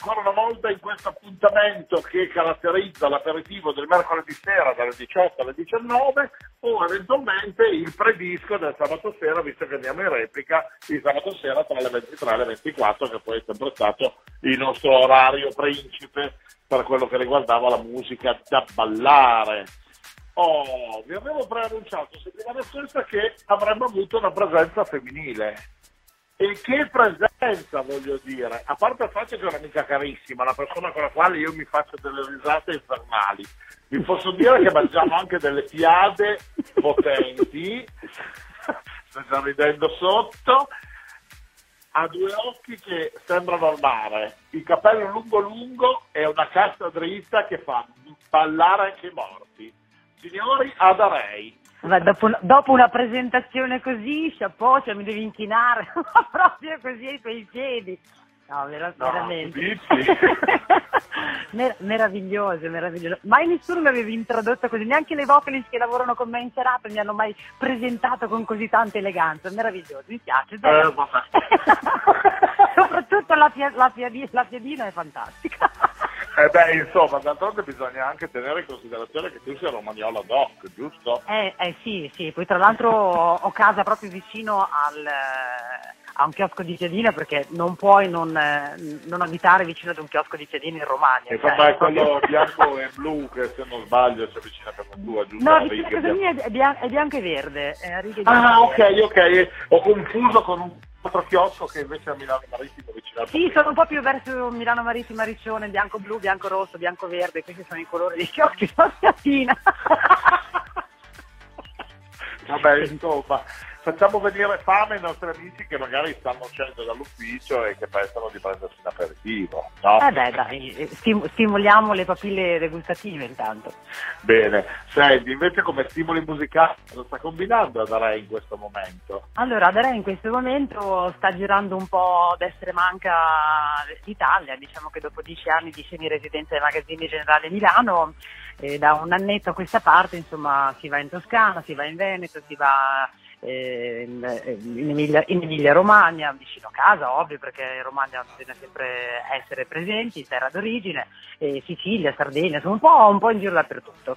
ancora una volta in questo appuntamento che caratterizza l'aperitivo del mercoledì sera dalle 18 alle 19 o eventualmente il predisco del sabato sera, visto che andiamo in replica il sabato sera tra le 23 e le 24, che poi è sempre stato il nostro orario principe per quello che riguardava la musica da ballare. Oh, vi avevo preannunciato settimana scorsa che avremmo avuto una presenza femminile. E che presenza, voglio dire, a parte il fatto che è un'amica carissima, una persona con la quale io mi faccio delle risate infernali. Vi posso dire che mangiamo anche delle fiade potenti, sto già ridendo sotto, ha due occhi che sembrano al mare, il capello lungo lungo e una cassa dritta che fa ballare anche i morti. Signori, adarei. Vabbè, dopo, dopo, una presentazione così, chapeau, cioè mi devi inchinare proprio così ai tuoi piedi. No, vera- no, veramente. Mer- meraviglioso, meraviglioso. Mai nessuno mi aveva introdotto così, neanche le vocalist che lavorano con me in serata mi hanno mai presentato con così tanta eleganza. Meraviglioso, mi piace. Eh, Soprattutto la, fia- la, fia- la fiadina è fantastica. Eh beh, insomma, d'altronde bisogna anche tenere in considerazione che tu sei romagnola doc, giusto? Eh, eh sì, sì, poi tra l'altro ho casa proprio vicino al, a un chiosco di piadina perché non puoi non, eh, non, abitare vicino ad un chiosco di piadina in Romagna. Insomma, cioè, è quello bianco e blu che se non sbaglio c'è vicino a casa tua, giusto? No, vicino a casa mia è, bian- è bianco e verde. ah, ok, ok, ho confuso con un altro chiosco che invece è a Milano Marittimo vicino Sì, sono un po' più verso Milano Marittimo Riccione, bianco-blu, bianco-rosso, bianco-verde, questi sono i colori dei chioschi di Piatina. Vabbè, insomma, facciamo venire fame ai nostri amici che magari stanno uscendo dall'ufficio e che pensano di prendersi un aperitivo. No? Eh beh, dai, stim- stimoliamo le papille degustative intanto. Bene, senti, invece come stimoli musicali cosa sta combinando Adarei in questo momento? Allora, Adarei in questo momento sta girando un po' d'essere manca l'Italia, diciamo che dopo dieci anni di semi-residenza ai magazzini generali Milano, eh, da un annetto a questa parte, insomma, si va in Toscana, si va in Veneto, si va eh, in, Emilia, in, Emilia, Romagna, vicino a casa, ovvio, perché in Romagna bisogna sempre essere presenti, terra d'origine, eh, Sicilia, Sardegna, insomma un po', un po' in giro dappertutto.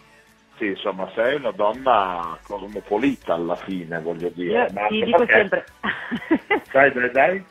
Sì, insomma, sei una donna cosmopolita alla fine, voglio dire. Io, sì, dico perché... sempre. dai, dai, dai.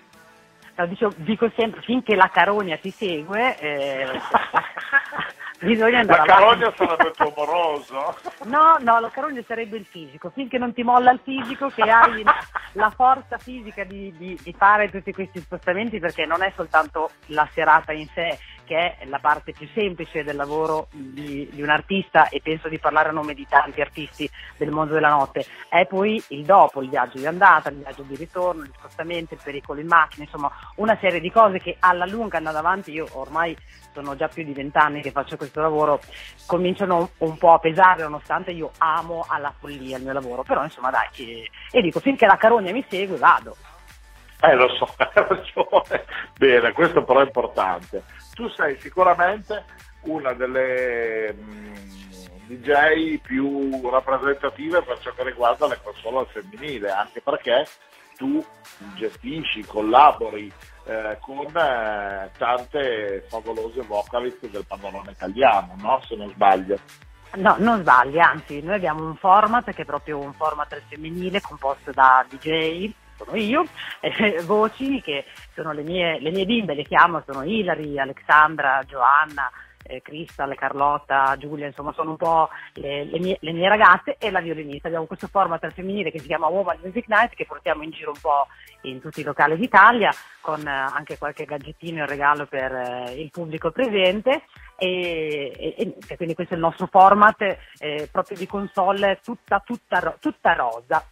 No, dico, dico, sempre, finché la carogna ti segue, eh, bisogna andare La carogna sarebbe il tuo moroso? No, no, la carogna sarebbe il fisico. Finché non ti molla il fisico, che hai la forza fisica di, di, di fare tutti questi spostamenti, perché non è soltanto la serata in sé, che è la parte più semplice del lavoro di, di, un artista e penso di parlare a nome di tanti artisti del mondo della notte, è poi il dopo, il viaggio di andata, il viaggio di ritorno, gli spostamenti, il pericolo in macchina, insomma una serie di cose che alla lunga andando avanti, io ormai sono già più di vent'anni che faccio questo lavoro, cominciano un po' a pesare nonostante io amo alla follia il mio lavoro, però insomma dai, e dico finché la carogna mi segue vado. Eh lo so, hai ragione. Bene, questo però è importante. Tu sei sicuramente una delle mh, mm, DJ più rappresentative per ciò che riguarda le console al femminile, anche perché tu gestisci, collabori eh, con eh, tante favolose vocalist del panorama italiano, no? se non sbaglio. No, non sbagli, anzi, noi abbiamo un format che è proprio un format femminile composto da DJ, sono io, eh, voci che sono le mie, le mie bimbe, le chiamo, sono Hilary, Alexandra, Giovanna, eh, Crystal, Carlotta, Giulia, insomma sono un po' le, le, mie, le, mie, ragazze e la violinista. Abbiamo questo format al femminile che si chiama Woman Music Night che portiamo in giro un po' in tutti i locali d'Italia con eh, anche qualche gadgettino in regalo per eh, il pubblico presente e, e, e, quindi questo è il nostro format eh, proprio di console tutta, tutta, tutta rosa.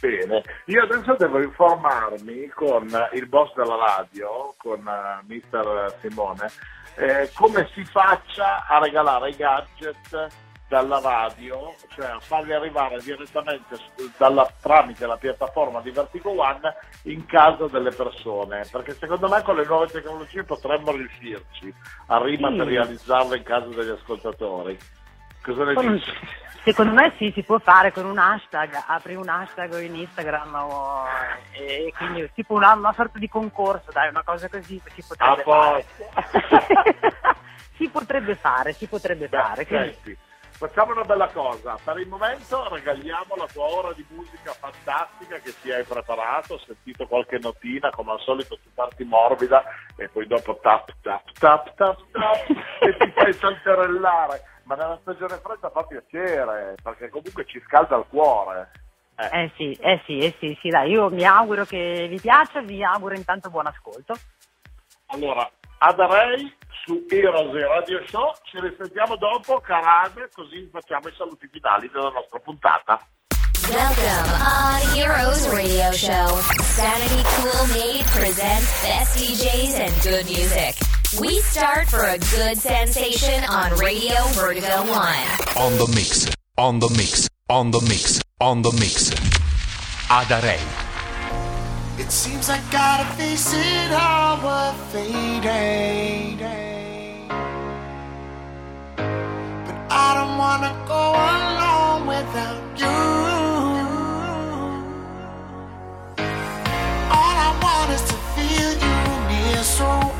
Bene, io adesso devo informarmi con il boss della radio, con uh, mister Simone, eh, come si faccia a regalare i gadget dalla radio, cioè a farli arrivare direttamente dalla, tramite la piattaforma di Vertigo One in casa delle persone, perché secondo me con le nuove tecnologie potremmo riuscirci a rimaterializzarle in casa degli ascoltatori. Cosa ne dici? Secondo me sì, si può fare con un hashtag, apri un hashtag in Instagram o, e quindi tipo una, una, sorta di concorso, dai, una cosa così si potrebbe fare. si potrebbe fare, si potrebbe Beh, fare. Quindi... Facciamo una bella cosa, per il momento regaliamo la tua ora di musica fantastica che ti hai preparato, ho sentito qualche notina come al solito tu parti morbida e poi dopo tap tap tap tap tap e ti fai salterellare ma nella stagione fredda fa piacere, perché comunque ci scalda il cuore. Eh. eh sì, eh sì, eh sì, sì, dai, io mi auguro che vi piaccia, vi auguro intanto buon ascolto. Allora, Adarei su Heroes Radio Show, ci risentiamo dopo, carade, così facciamo i saluti finali della nostra puntata. Welcome on Heroes Radio Show. Sanity Cool Made presents best DJs and good music. We start for a good sensation on Radio Vertigo 1. On the mix, on the mix, on the mix, on the mix. Adarei. It seems I gotta face it how we're fading. But I don't wanna go alone without you. All I want is to feel you near so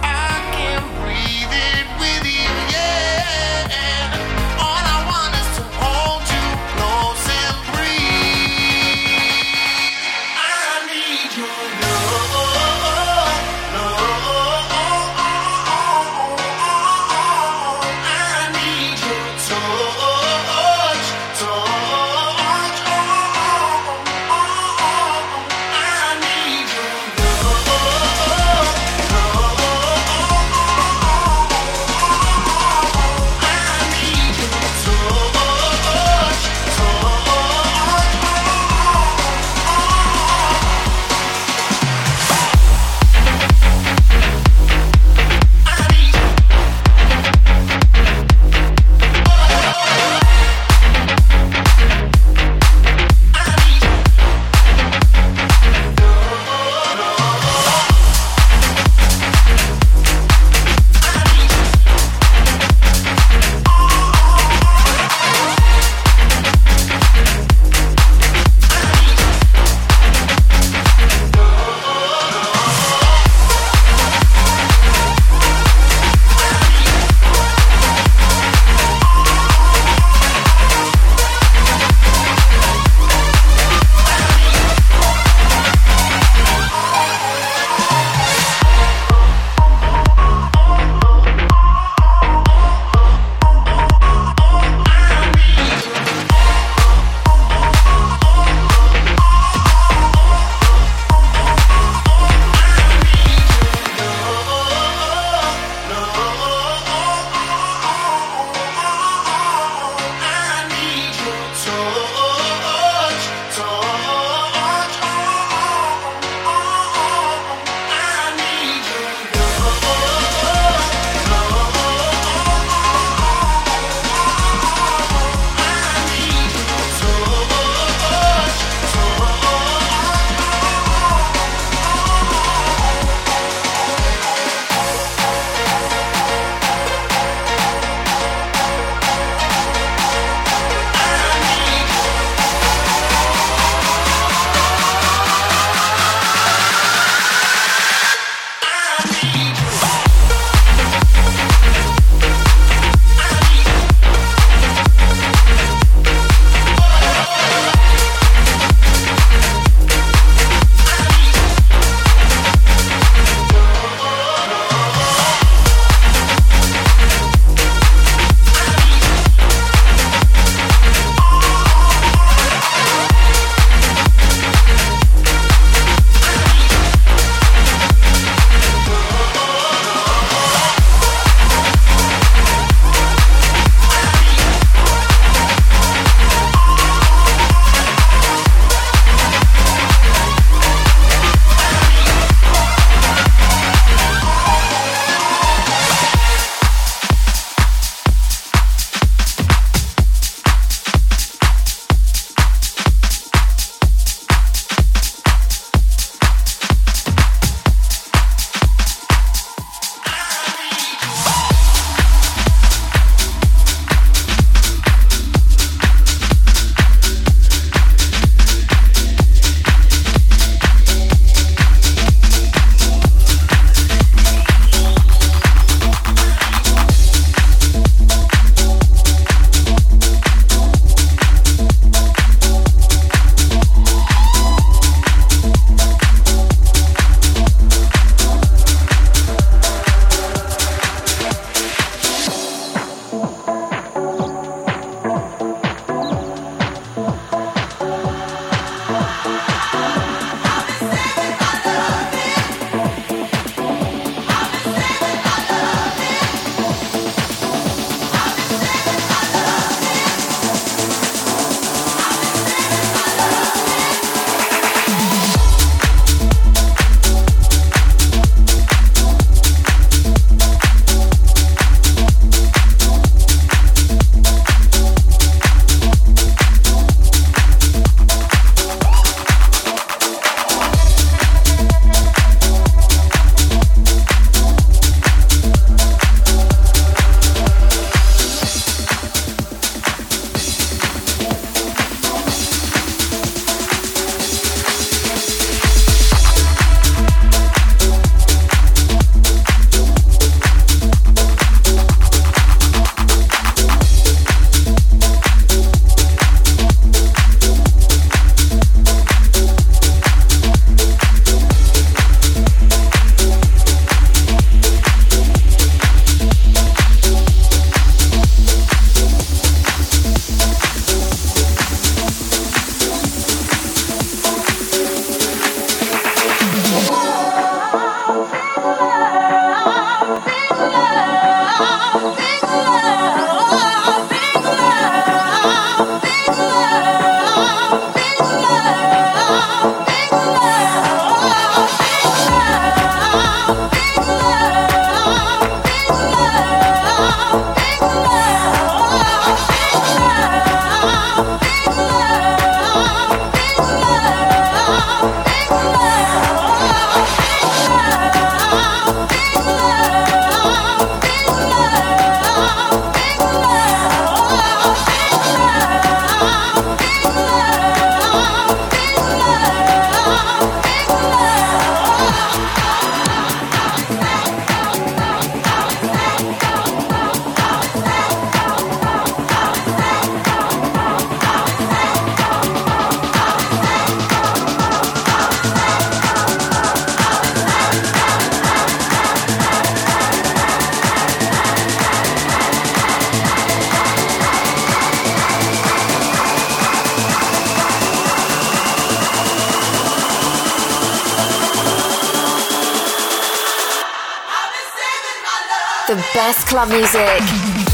the best club music.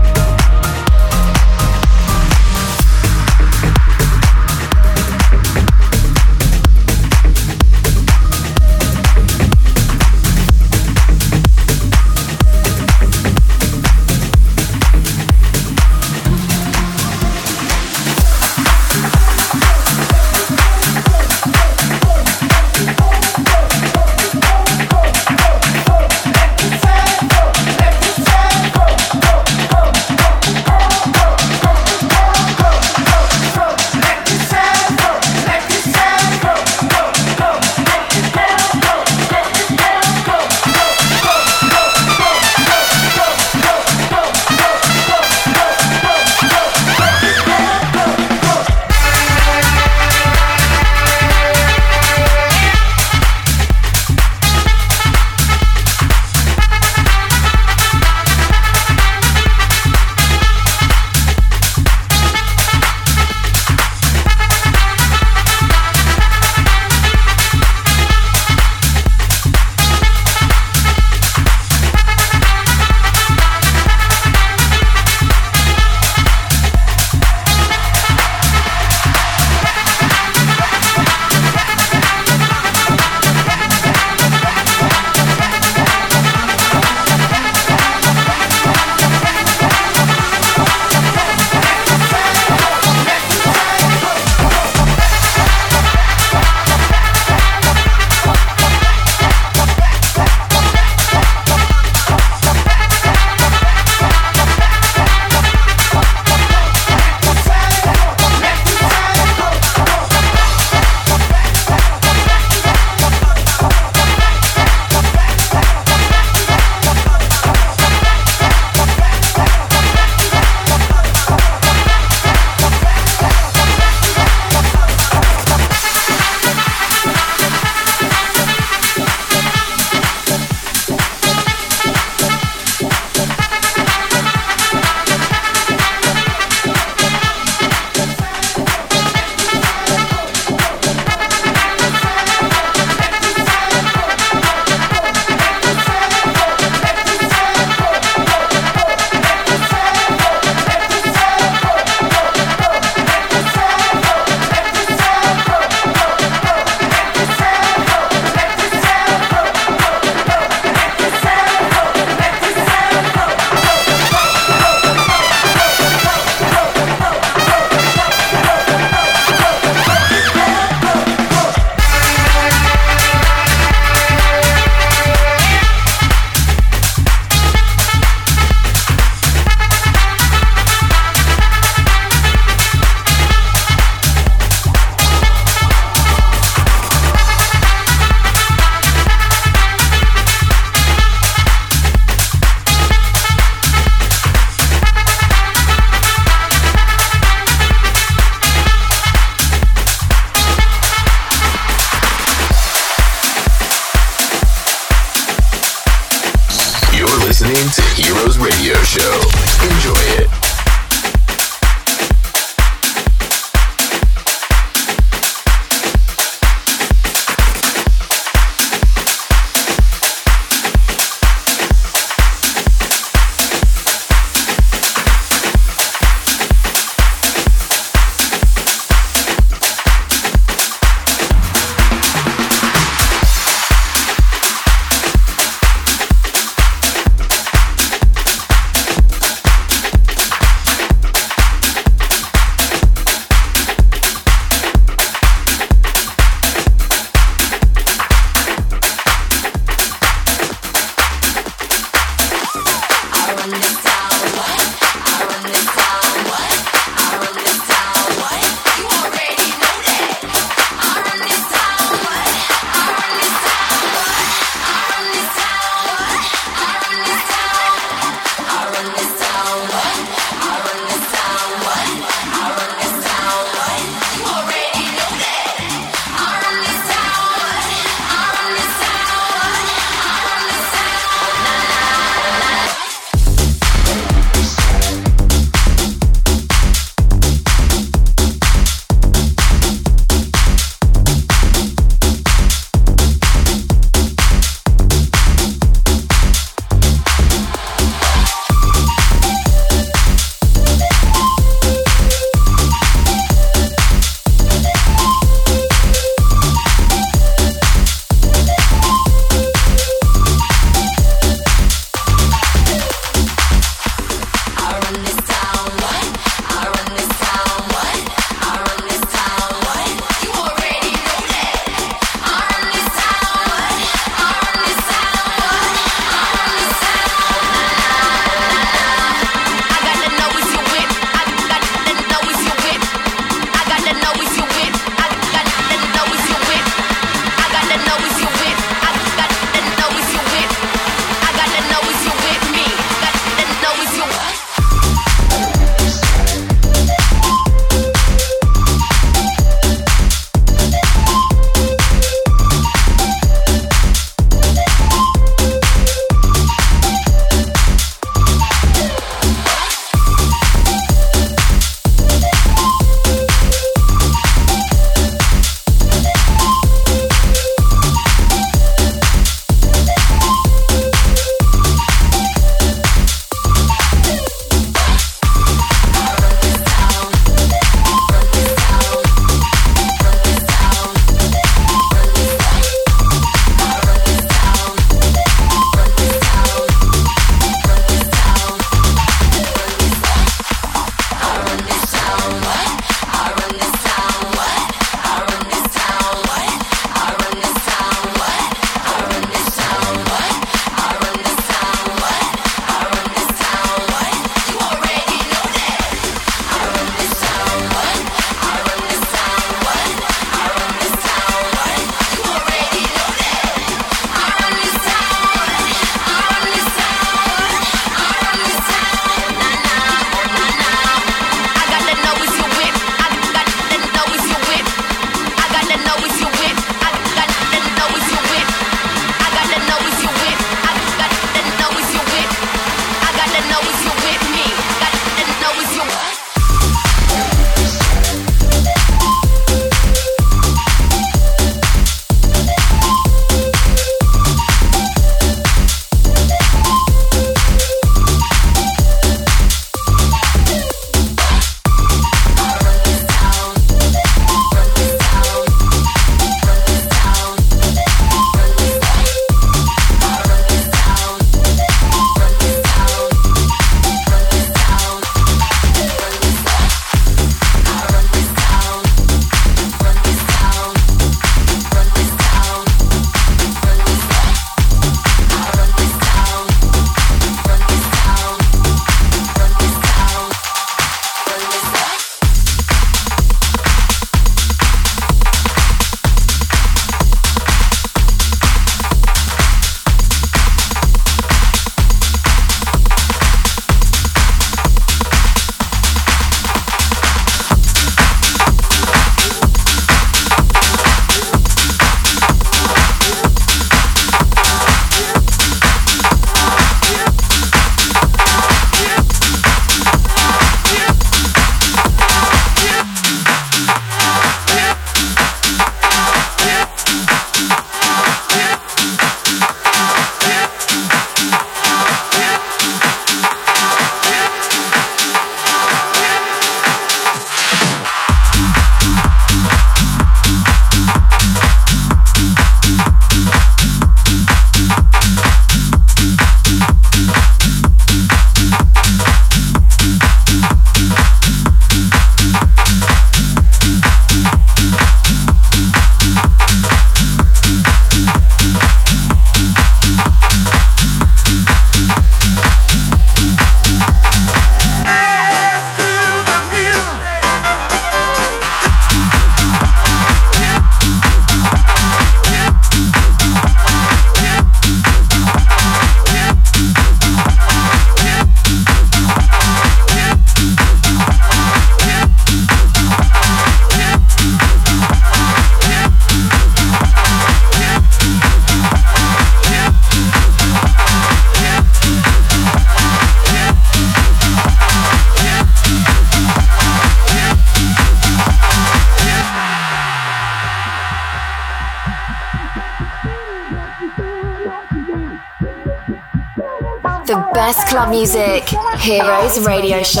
Heroes Radio Show.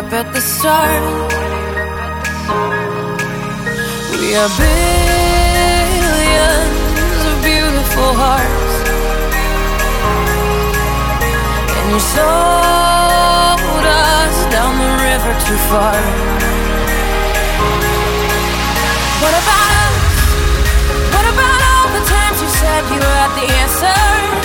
Up at the stars. We are billions of beautiful hearts. And you sold us down the river too far. What about us? What about all the times you said you had the answers?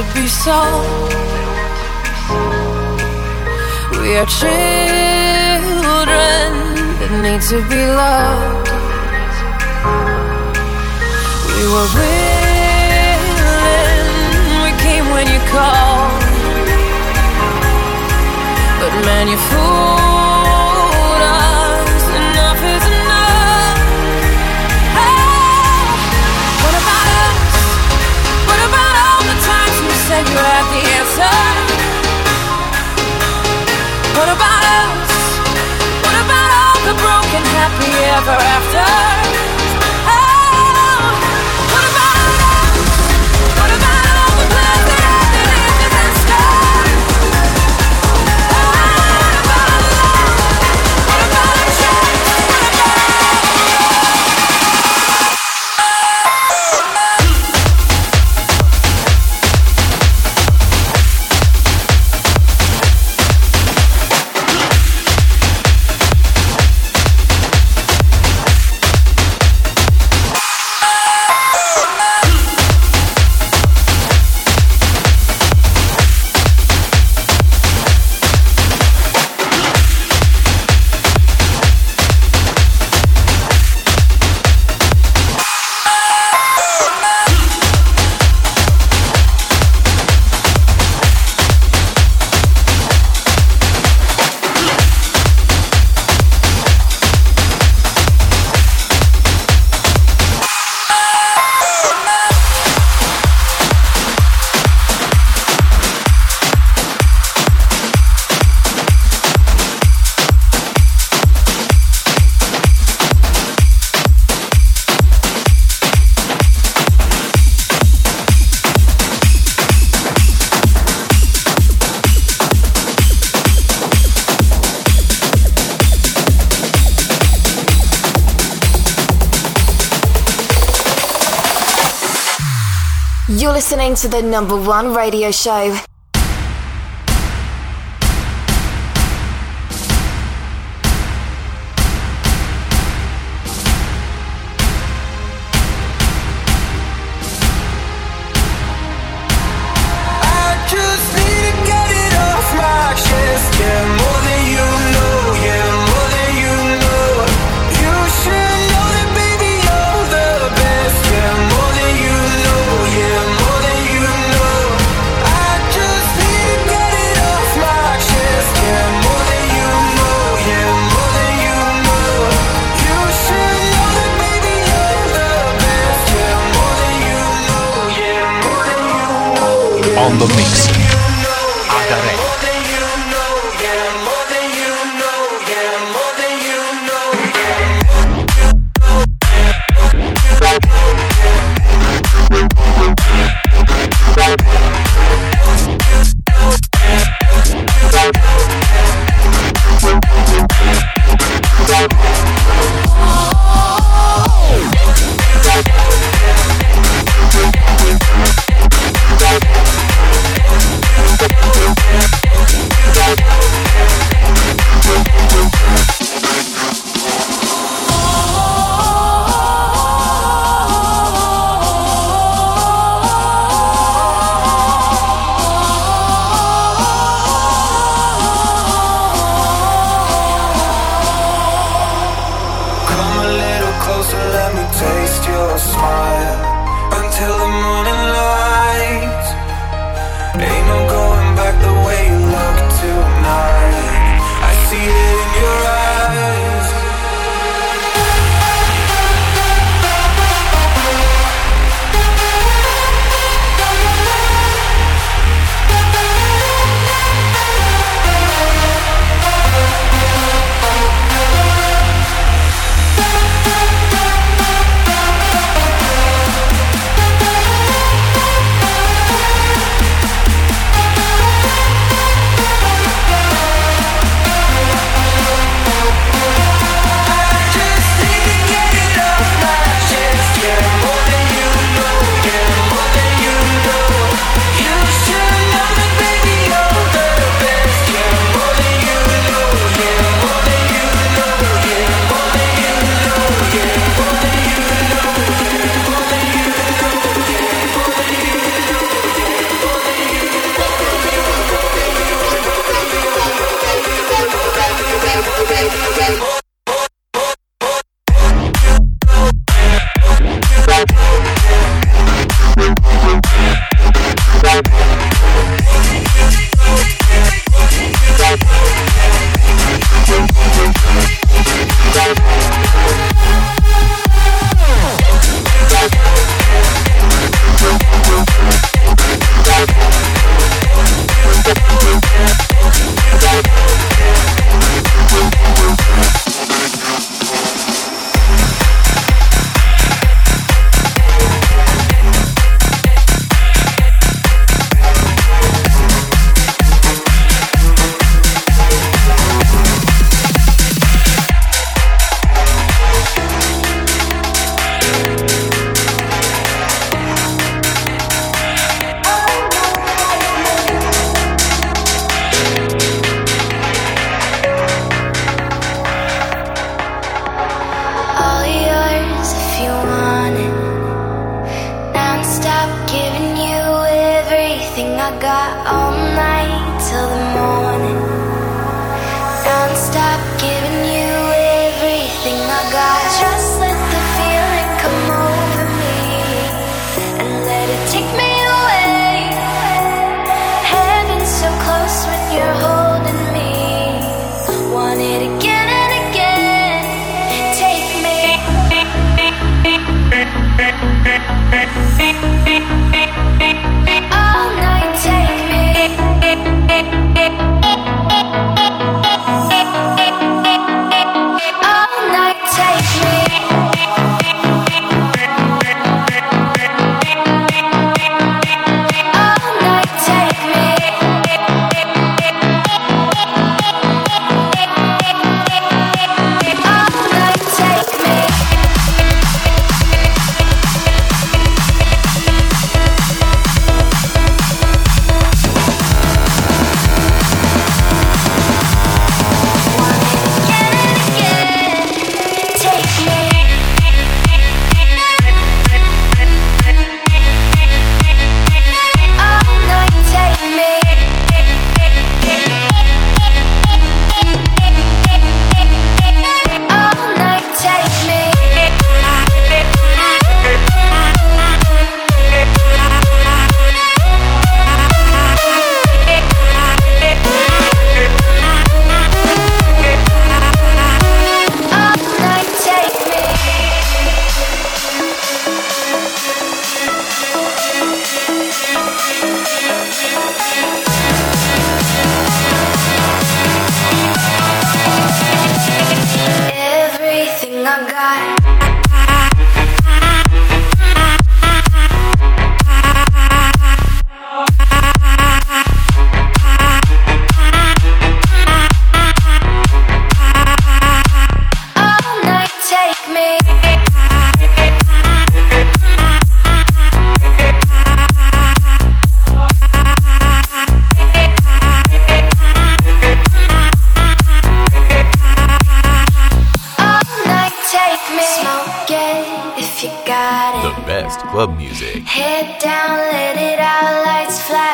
To be solved. We are children that need to be loved. We were willing, we came when you called. But man, you fooled making happy ever after. listening to the number one radio show.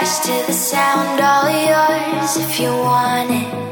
To the sound, all yours if you want it.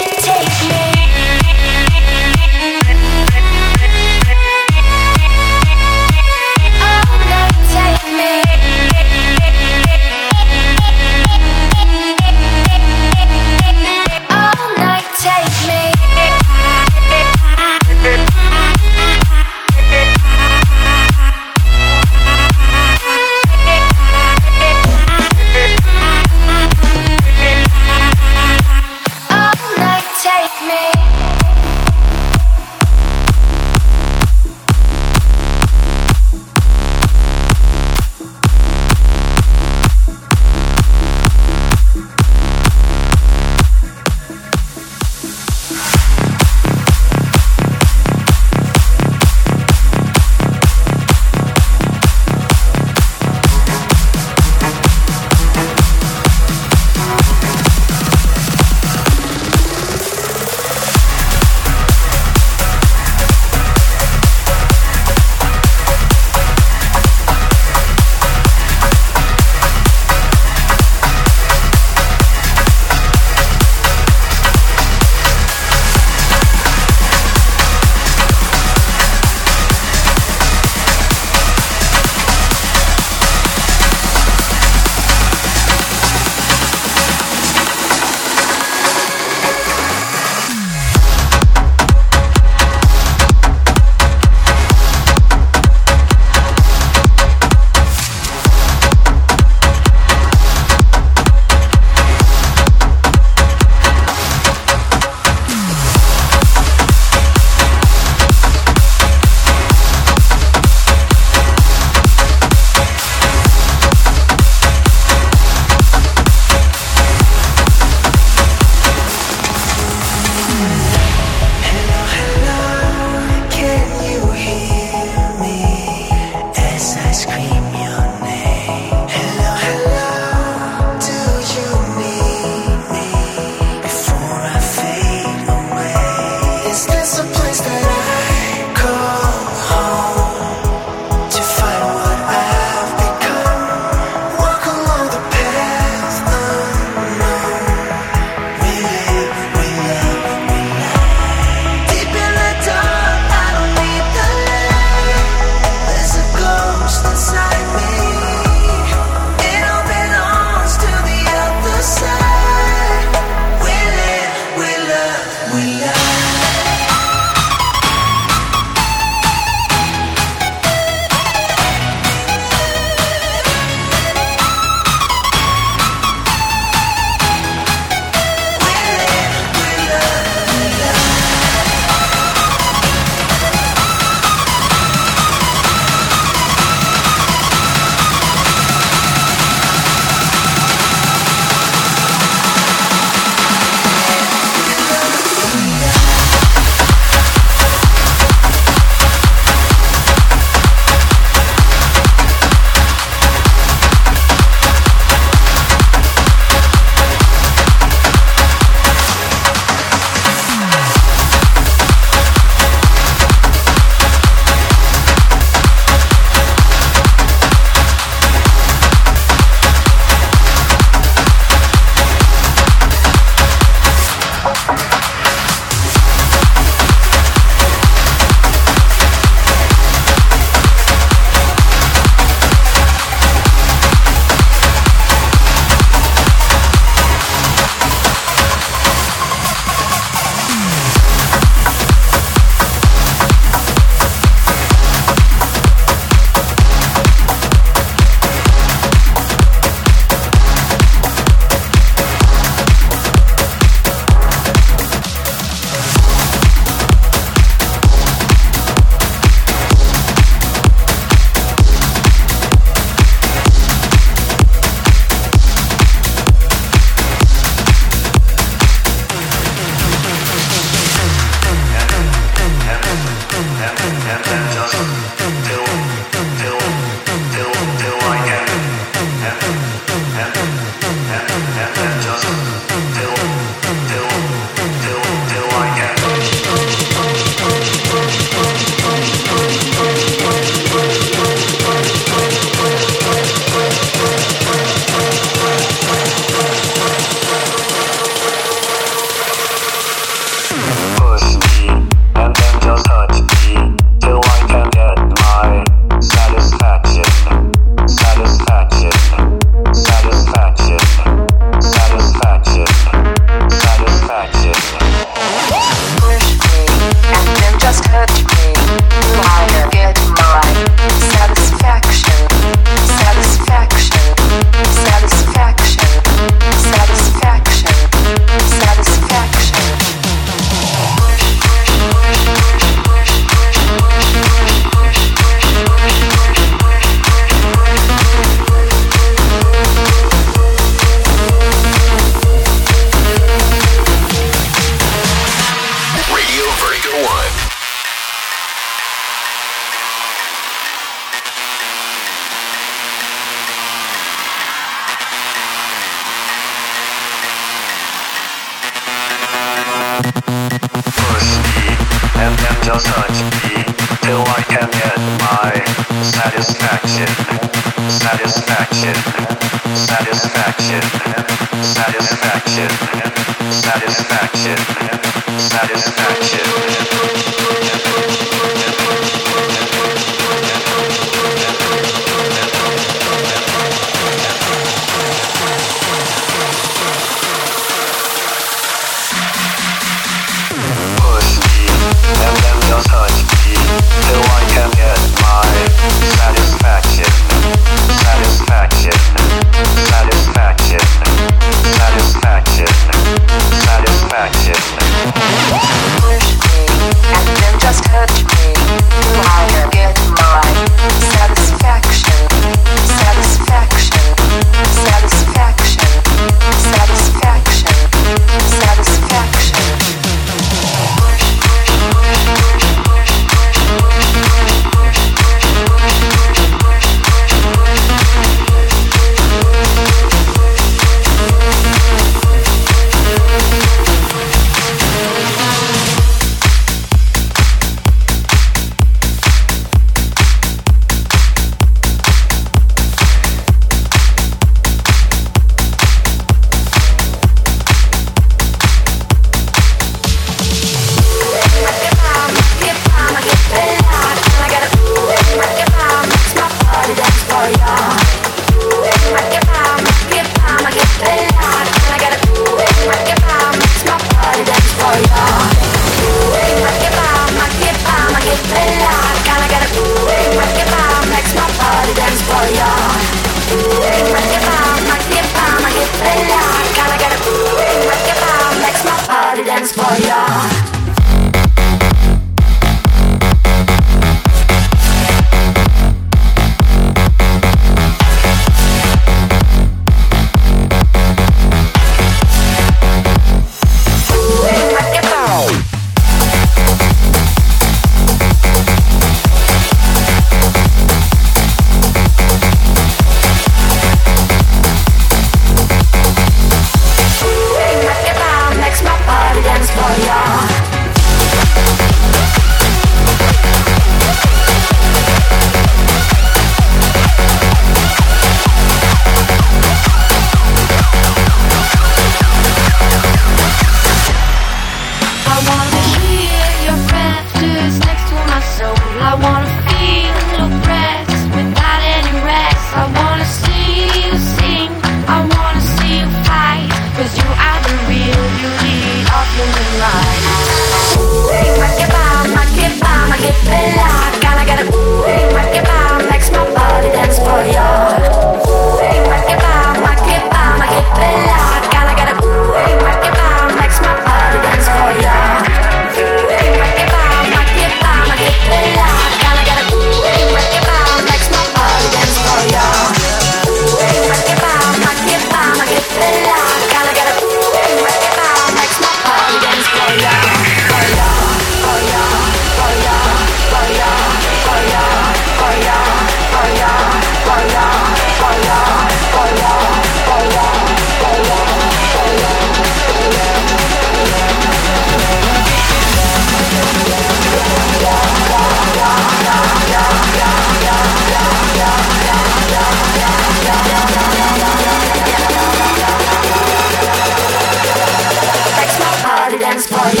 dance for.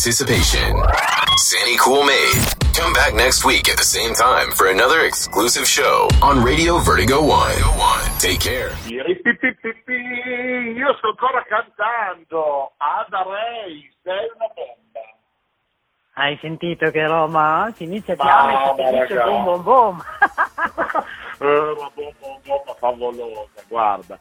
Participation. Sandy Cool Made. Come back next week at the same time for another exclusive show on Radio Vertigo One. Take care. Io sto ancora cantando. Ada Ray, sei una bomba. Hai sentito che Roma si inizia a Ma chiamare e boom boom boom. Eh, una bomba, bomba favolosa, guarda.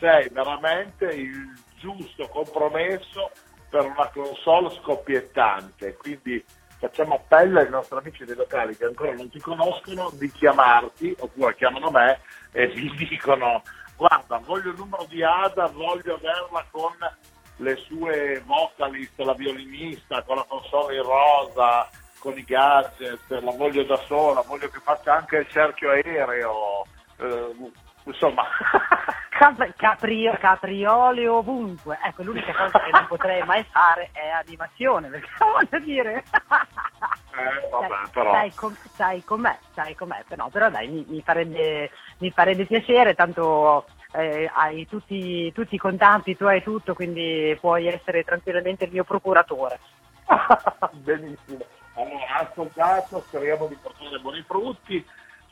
Sei veramente il giusto compromesso per una console scoppiettante. Quindi facciamo appello ai nostri amici dei locali che ancora non ti conoscono di chiamarti, oppure chiamano me e vi dicono guarda, voglio il numero di Ada, voglio averla con le sue vocalist, la violinista, con la console in rosa, con i gadget, la voglio da sola, voglio che faccia anche il cerchio aereo, eh, insomma, Cap- caprio- capriole ovunque. Ecco, l'unica cosa che non potrei mai fare è animazione, perché voglio dire... eh, vabbè, però. Sai, com- sai com'è, sai com'è, però, però dai, mi, mi farebbe, mi farebbe piacere, tanto eh, hai tutti, tutti i contanti, tu hai tutto, quindi puoi essere tranquillamente il mio procuratore. Benissimo. Allora, ascoltato, speriamo di portare buoni frutti.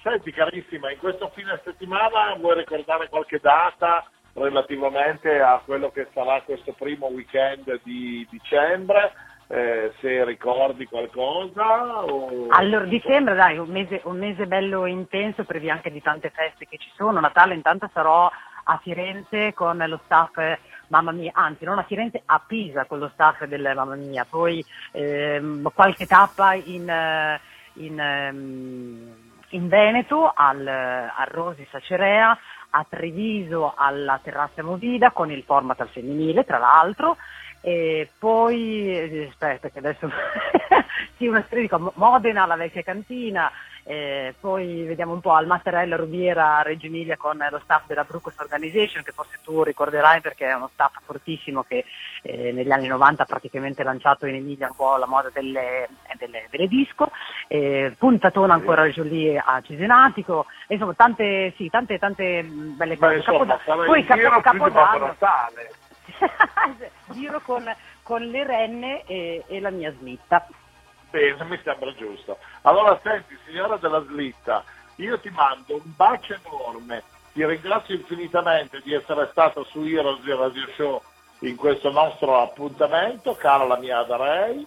Senti carissima, in questo fine settimana vuoi ricordare qualche data relativamente a quello che sarà questo primo weekend di dicembre? Eh, se ricordi qualcosa? O... Allora, dicembre, dai, un mese, un mese bello intenso, previ anche di tante feste che ci sono. Natale intanto sarò a Firenze con lo staff Mamma Mia, anzi non a Firenze, a Pisa con lo staff del Mamma Mia, poi ehm, qualche tappa in, eh, in, ehm, in Veneto al, al Rosi Sacerea, a Treviso alla Terrazza Movida con il format al femminile tra l'altro. E poi eh, aspetta che adesso sì una serie di Modena la vecchia cantina eh, poi vediamo un po' al Mattarella Rubiera a Reggio Emilia con lo staff della Brucos Organization che forse tu ricorderai perché è uno staff fortissimo che eh, negli anni 90 ha praticamente lanciato in Emilia un po' la moda delle, delle, delle disco. Eh, puntatona ancora giù lì a Cesenatico insomma tante, sì, tante, tante mh, belle cose. insomma, Capoda- sarà poi capo- Capodanno. giro con, con le renne e, e la mia slitta. Bene, mi sembra giusto. Allora, senti, signora della slitta, io ti mando un bacio enorme, ti ringrazio infinitamente di essere stato su Heroes di Radio Show in questo nostro appuntamento, cara la mia Adarei,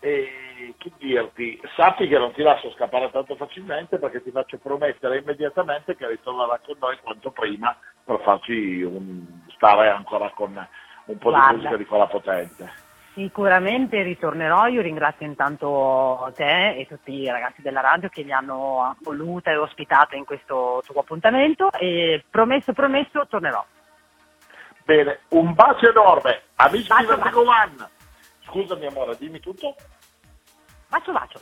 e che dirti, sappi che non ti lascio scappare tanto facilmente perché ti faccio promettere immediatamente che ritornerà con noi quanto prima per farci un- stare ancora con un po' Guarda. di musica di quella potente. Sicuramente ritornerò, io ringrazio intanto te e tutti i ragazzi della radio che mi hanno voluta e ospitata in questo tuo appuntamento e promesso, promesso, tornerò. Bene, un bacio enorme, amici Bacio, di Vertigo One. Scusami amore, dimmi tutto. Bacio, bacio.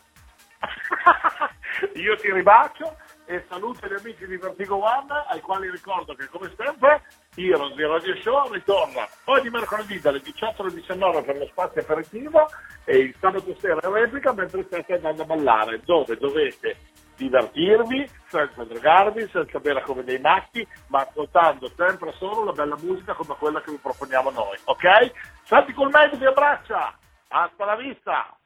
Io ti ribacio e saluto gli amici di Vertigo One ai quali ricordo che come sempre Heroes di Radio Show ritorna ogni mercoledì dalle 18 alle 19 per lo spazio aperitivo e il sabato sera in replica mentre state andando a ballare. Dove dovete divertirvi senza drogarvi, senza bere come dei matti ma ascoltando sempre solo la bella musica come quella che vi proponiamo noi ok? Santi col meglio vi abbraccia! Hasta la vista